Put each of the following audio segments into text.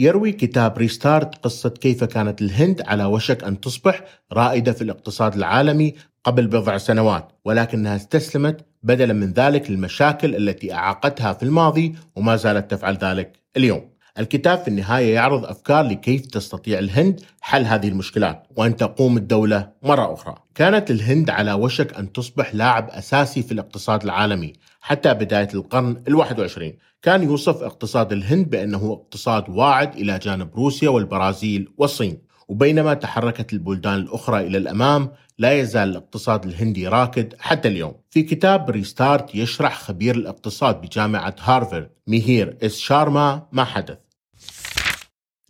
يروي كتاب ريستارت قصة كيف كانت الهند على وشك أن تصبح رائدة في الاقتصاد العالمي قبل بضع سنوات ولكنها استسلمت بدلا من ذلك للمشاكل التي أعاقتها في الماضي وما زالت تفعل ذلك اليوم. الكتاب في النهاية يعرض أفكار لكيف تستطيع الهند حل هذه المشكلات وأن تقوم الدولة مرة أخرى. كانت الهند على وشك أن تصبح لاعب أساسي في الاقتصاد العالمي حتى بداية القرن الواحد وعشرين. كان يوصف اقتصاد الهند بأنه اقتصاد واعد إلى جانب روسيا والبرازيل والصين. وبينما تحركت البلدان الأخرى إلى الأمام لا يزال الاقتصاد الهندي راكد حتى اليوم. في كتاب Restart يشرح خبير الاقتصاد بجامعة هارفارد ميهير إس شارما ما حدث.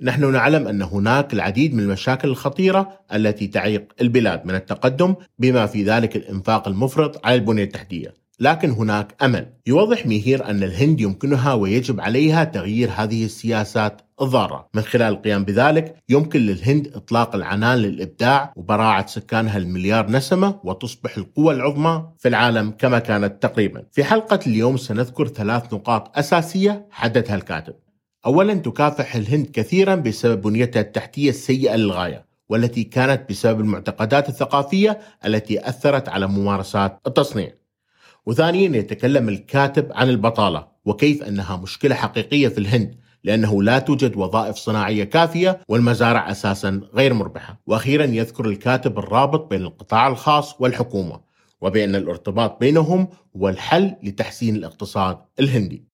نحن نعلم أن هناك العديد من المشاكل الخطيرة التي تعيق البلاد من التقدم بما في ذلك الإنفاق المفرط على البنية التحتية، لكن هناك أمل. يوضح ميهير أن الهند يمكنها ويجب عليها تغيير هذه السياسات الضارة، من خلال القيام بذلك يمكن للهند إطلاق العنان للإبداع وبراعة سكانها المليار نسمة وتصبح القوى العظمى في العالم كما كانت تقريبا. في حلقة اليوم سنذكر ثلاث نقاط أساسية حددها الكاتب. اولا تكافح الهند كثيرا بسبب بنيتها التحتية السيئة للغاية والتي كانت بسبب المعتقدات الثقافية التي أثرت على ممارسات التصنيع. وثانيا يتكلم الكاتب عن البطالة وكيف أنها مشكلة حقيقية في الهند لأنه لا توجد وظائف صناعية كافية والمزارع أساسا غير مربحة. وأخيرا يذكر الكاتب الرابط بين القطاع الخاص والحكومة وبأن الارتباط بينهم هو الحل لتحسين الاقتصاد الهندي.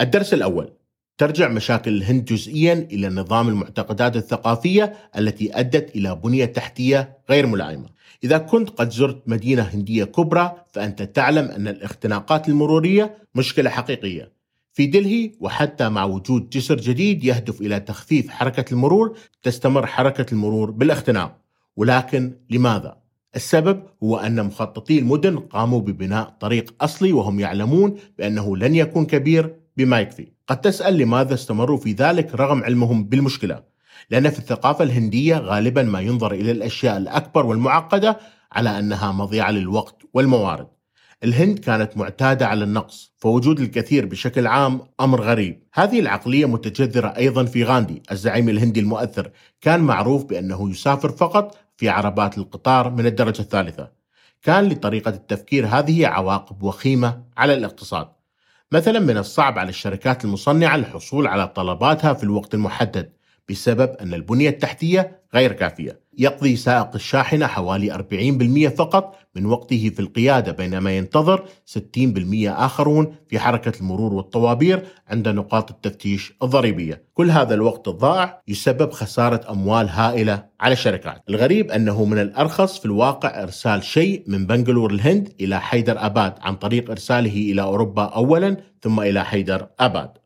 الدرس الأول ترجع مشاكل الهند جزئيا إلى نظام المعتقدات الثقافية التي أدت إلى بنية تحتية غير ملائمة. إذا كنت قد زرت مدينة هندية كبرى فأنت تعلم أن الاختناقات المرورية مشكلة حقيقية. في دلهي وحتى مع وجود جسر جديد يهدف إلى تخفيف حركة المرور تستمر حركة المرور بالاختناق. ولكن لماذا؟ السبب هو أن مخططي المدن قاموا ببناء طريق أصلي وهم يعلمون بأنه لن يكون كبير بما يكفي قد تسأل لماذا استمروا في ذلك رغم علمهم بالمشكلة. لأن في الثقافة الهندية غالبا ما ينظر إلى الأشياء الأكبر والمعقدة على أنها مضيعة للوقت والموارد. الهند كانت معتادة على النقص فوجود الكثير بشكل عام أمر غريب. هذه العقلية متجذرة أيضا في غاندي الزعيم الهندي المؤثر. كان معروف بأنه يسافر فقط في عربات القطار من الدرجة الثالثة. كان لطريقة التفكير هذه عواقب وخيمة على الاقتصاد. مثلا من الصعب على الشركات المصنعة الحصول على طلباتها في الوقت المحدد. بسبب أن البنية التحتية غير كافية. يقضي سائق الشاحنة حوالي 40% فقط من وقته في القيادة بينما ينتظر 60% آخرون في حركة المرور والطوابير عند نقاط التفتيش الضريبية. كل هذا الوقت الضائع يسبب خسارة أموال هائلة على الشركات. الغريب أنه من الأرخص في الواقع إرسال شيء من بنغلور الهند إلى حيدر أباد عن طريق إرساله إلى أوروبا أولا ثم إلى حيدر أباد.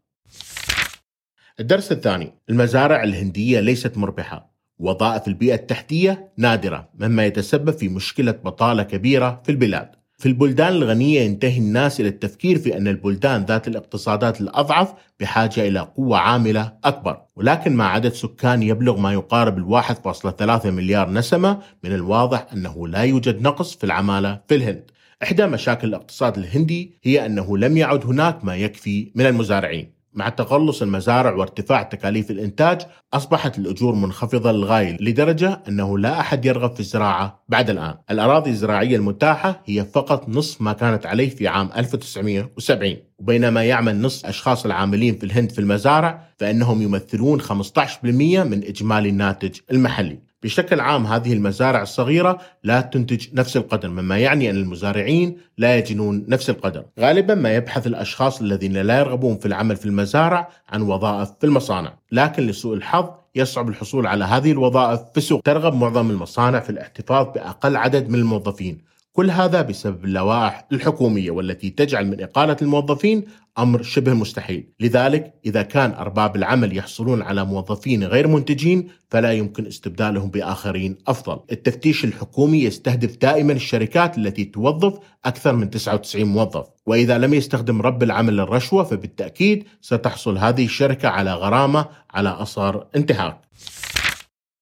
الدرس الثاني المزارع الهندية ليست مربحة. وظائف البيئة التحتية نادرة مما يتسبب في مشكلة بطالة كبيرة في البلاد. في البلدان الغنية ينتهي الناس إلى التفكير في أن البلدان ذات الاقتصادات الأضعف بحاجة إلى قوة عاملة أكبر. ولكن مع عدد سكان يبلغ ما يقارب فاصلة ثلاثة مليار نسمة من الواضح أنه لا يوجد نقص في العمالة في الهند. إحدى مشاكل الاقتصاد الهندي هي أنه لم يعد هناك ما يكفي من المزارعين. مع تقلص المزارع وارتفاع تكاليف الإنتاج أصبحت الأجور منخفضة للغاية لدرجة أنه لا أحد يرغب في الزراعة بعد الآن. الأراضي الزراعية المتاحة هي فقط نصف ما كانت عليه في عام 1970 وبينما يعمل نصف أشخاص العاملين في الهند في المزارع فإنهم يمثلون 15% من إجمالي الناتج المحلي. بشكل عام هذه المزارع الصغيرة لا تنتج نفس القدر مما يعني أن المزارعين لا يجنون نفس القدر. غالبا ما يبحث الأشخاص الذين لا يرغبون في العمل في المزارع عن وظائف في المصانع لكن لسوء الحظ يصعب الحصول على هذه الوظائف في السوق. ترغب معظم المصانع في الاحتفاظ بأقل عدد من الموظفين كل هذا بسبب اللوائح الحكومية والتي تجعل من إقالة الموظفين أمر شبه مستحيل. لذلك إذا كان أرباب العمل يحصلون على موظفين غير منتجين فلا يمكن استبدالهم بآخرين أفضل. التفتيش الحكومي يستهدف دائما الشركات التي توظف أكثر من 99 موظف. وإذا لم يستخدم رب العمل الرشوة فبالتأكيد ستحصل هذه الشركة على غرامة على أثر انتهاك.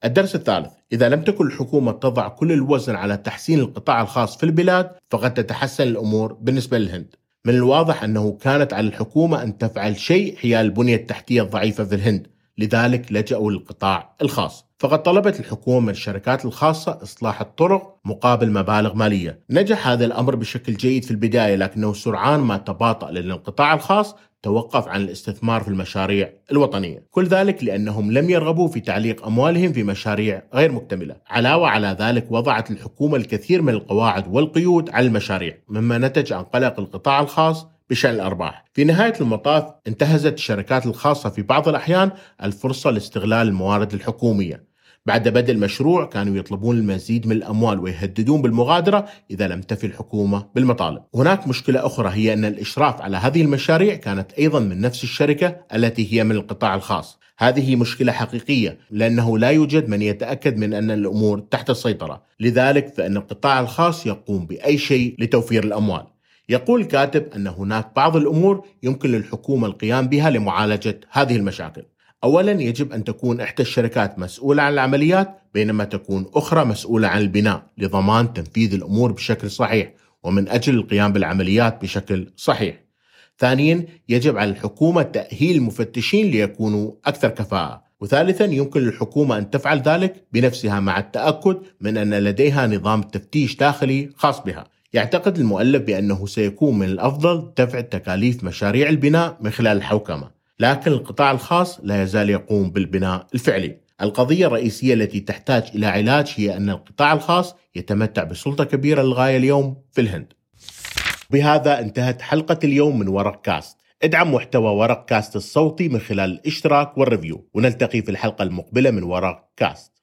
الدرس الثالث إذا لم تكن الحكومة تضع كل الوزن على تحسين القطاع الخاص في البلاد فقد تتحسن الأمور بالنسبة للهند. من الواضح أنه كانت على الحكومة أن تفعل شيء حيال البنية التحتية الضعيفة في الهند. لذلك لجأوا للقطاع الخاص. فقد طلبت الحكومة من الشركات الخاصة إصلاح الطرق مقابل مبالغ مالية. نجح هذا الأمر بشكل جيد في البداية لكنه سرعان ما تباطأ لأن القطاع الخاص توقف عن الاستثمار في المشاريع الوطنية. كل ذلك لأنهم لم يرغبوا في تعليق أموالهم في مشاريع غير مكتملة. علاوة على ذلك وضعت الحكومة الكثير من القواعد والقيود على المشاريع مما نتج عن قلق القطاع الخاص بشأن الأرباح. في نهاية المطاف انتهزت الشركات الخاصة في بعض الأحيان الفرصة لاستغلال الموارد الحكومية. بعد بدء المشروع كانوا يطلبون المزيد من الأموال ويهددون بالمغادرة إذا لم تفي الحكومة بالمطالب. هناك مشكلة أخرى هي أن الإشراف على هذه المشاريع كانت أيضا من نفس الشركة التي هي من القطاع الخاص. هذه مشكلة حقيقية لأنه لا يوجد من يتأكد من أن الأمور تحت السيطرة. لذلك فإن القطاع الخاص يقوم بأي شيء لتوفير الأموال. يقول الكاتب أن هناك بعض الأمور يمكن للحكومة القيام بها لمعالجة هذه المشاكل اولا يجب أن تكون إحدى الشركات مسؤولة عن العمليات بينما تكون أخرى مسؤولة عن البناء لضمان تنفيذ الأمور بشكل صحيح ومن أجل القيام بالعمليات بشكل صحيح. ثانيا يجب على الحكومة تأهيل المفتشين ليكونوا أكثر كفاءة. وثالثا يمكن للحكومة أن تفعل ذلك بنفسها مع التأكد من أن لديها نظام تفتيش داخلي خاص بها. يعتقد المؤلف بأنه سيكون من الأفضل دفع تكاليف مشاريع البناء من خلال الحوكمة. لكن القطاع الخاص لا يزال يقوم بالبناء الفعلي. القضية الرئيسية التي تحتاج إلى علاج هي أن القطاع الخاص يتمتع بسلطة كبيرة للغاية اليوم في الهند. بهذا انتهت حلقة اليوم من ورق كاست. ادعم محتوى ورق كاست الصوتي من خلال الاشتراك وال review ونلتقي في الحلقة المقبلة من ورق كاست.